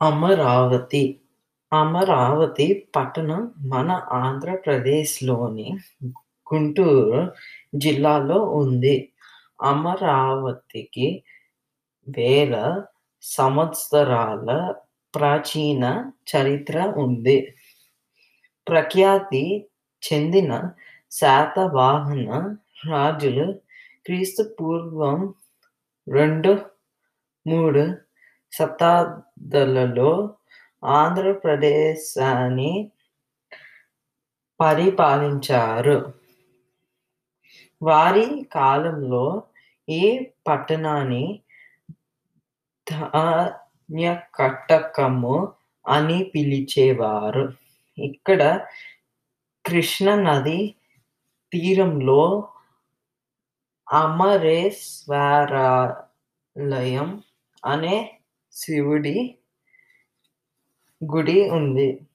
అమరావతి అమరావతి పట్టణం మన ఆంధ్రప్రదేశ్‌లోని గుంటూరు జిల్లాలో ఉంది. అమరావతికి వేల సంవత్సరాల ప్రాచీన చరిత్ర ఉంది. ప్రఖ్యాతి చెందిన శాతవాహన రాజులు క్రీస్తు పూర్వం రెండు, మూడు శతాబ్దాలలో ఆంధ్రప్రదేశాన్ని పరిపాలించారు. వారి కాలంలో ఈ పట్టణాన్ని ధాన్యకటకము అని పిలిచేవారు. ఇక్కడ కృష్ణా నది తీరంలో అమరేశ్వరాలయం అనే శివుడి గుడి ఉంది.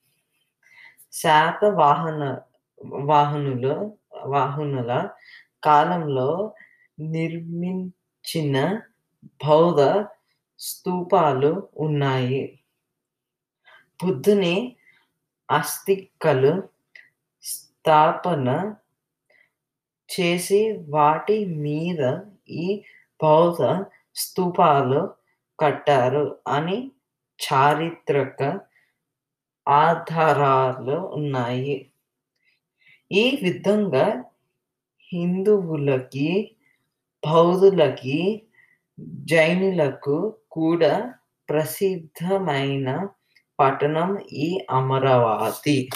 శాతవాహన వాహనుల వాహనుల కాలంలో నిర్మించిన బౌద్ధ స్తూపాలు ఉన్నాయి. బుద్ధుని అస్థికలు స్థాపన చేసి వాటి మీద ఈ బౌద్ధ స్తూపాలు కట్టారు అని చారిత్రక ఆధారాలు ఉన్నాయి. ఈ విధంగా హిందువులకి, బౌద్ధులకి, జైనులకు కూడా ప్రసిద్ధమైన పట్టణం ఈ అమరావతి.